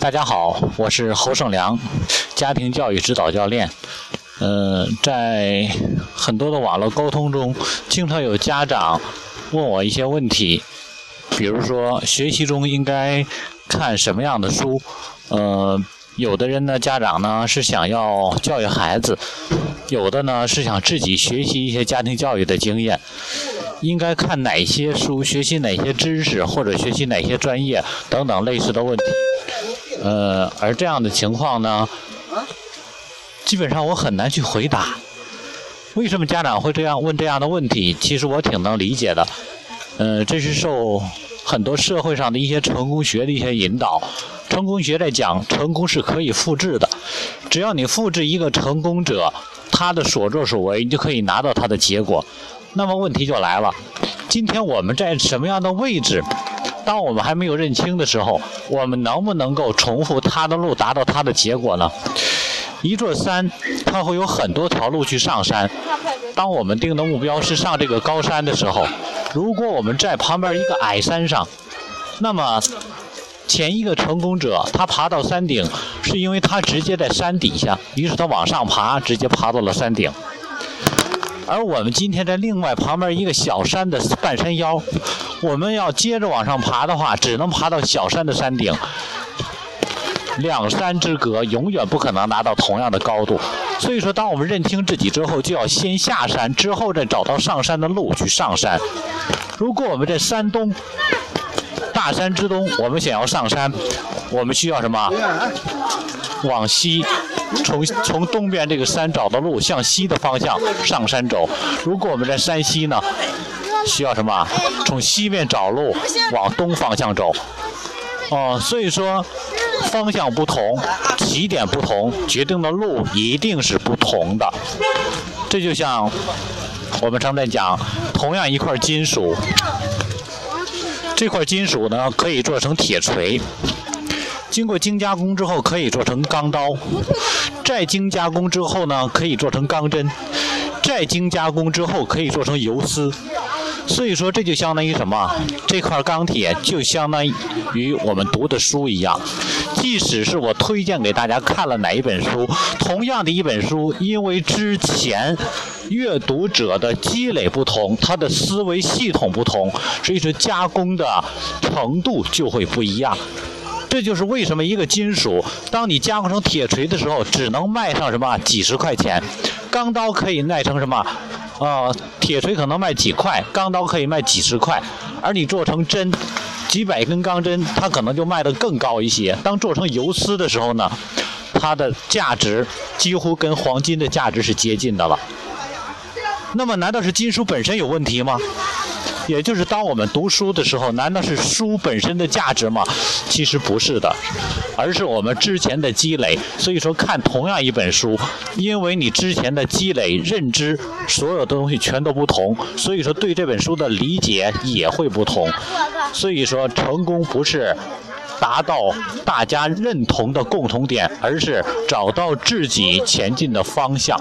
大家好，我是侯胜良，家庭教育指导教练。呃，在很多的网络沟通中，经常有家长问我一些问题，比如说学习中应该看什么样的书？呃，有的人呢，家长呢是想要教育孩子，有的呢是想自己学习一些家庭教育的经验。应该看哪些书，学习哪些知识，或者学习哪些专业等等类似的问题。呃，而这样的情况呢，基本上我很难去回答。为什么家长会这样问这样的问题？其实我挺能理解的。呃，这是受很多社会上的一些成功学的一些引导。成功学在讲，成功是可以复制的。只要你复制一个成功者他的所作所为，你就可以拿到他的结果。那么问题就来了，今天我们在什么样的位置？当我们还没有认清的时候，我们能不能够重复他的路，达到他的结果呢？一座山，它会有很多条路去上山。当我们定的目标是上这个高山的时候，如果我们在旁边一个矮山上，那么前一个成功者他爬到山顶，是因为他直接在山底下，于是他往上爬，直接爬到了山顶。而我们今天在另外旁边一个小山的半山腰，我们要接着往上爬的话，只能爬到小山的山顶。两山之隔，永远不可能达到同样的高度。所以说，当我们认清自己之后，就要先下山，之后再找到上山的路去上山。如果我们在山东，大山之东，我们想要上山，我们需要什么？往西。从从东边这个山找到路，向西的方向上山走。如果我们在山西呢，需要什么？从西面找路，往东方向走。哦，所以说方向不同，起点不同，决定的路一定是不同的。这就像我们常在讲，同样一块金属，这块金属呢可以做成铁锤。经过精加工之后，可以做成钢刀；再精加工之后呢，可以做成钢针；再精加工之后，可以做成游丝。所以说，这就相当于什么？这块钢铁就相当于我们读的书一样。即使是我推荐给大家看了哪一本书，同样的一本书，因为之前阅读者的积累不同，他的思维系统不同，所以说加工的程度就会不一样。这就是为什么一个金属，当你加工成铁锤的时候，只能卖上什么几十块钱，钢刀可以卖成什么，啊，铁锤可能卖几块，钢刀可以卖几十块，而你做成针，几百根钢针，它可能就卖得更高一些。当做成游丝的时候呢，它的价值几乎跟黄金的价值是接近的了。那么，难道是金属本身有问题吗？也就是当我们读书的时候，难道是书本身的价值吗？其实不是的，而是我们之前的积累。所以说，看同样一本书，因为你之前的积累、认知，所有的东西全都不同，所以说对这本书的理解也会不同。所以说，成功不是达到大家认同的共同点，而是找到自己前进的方向。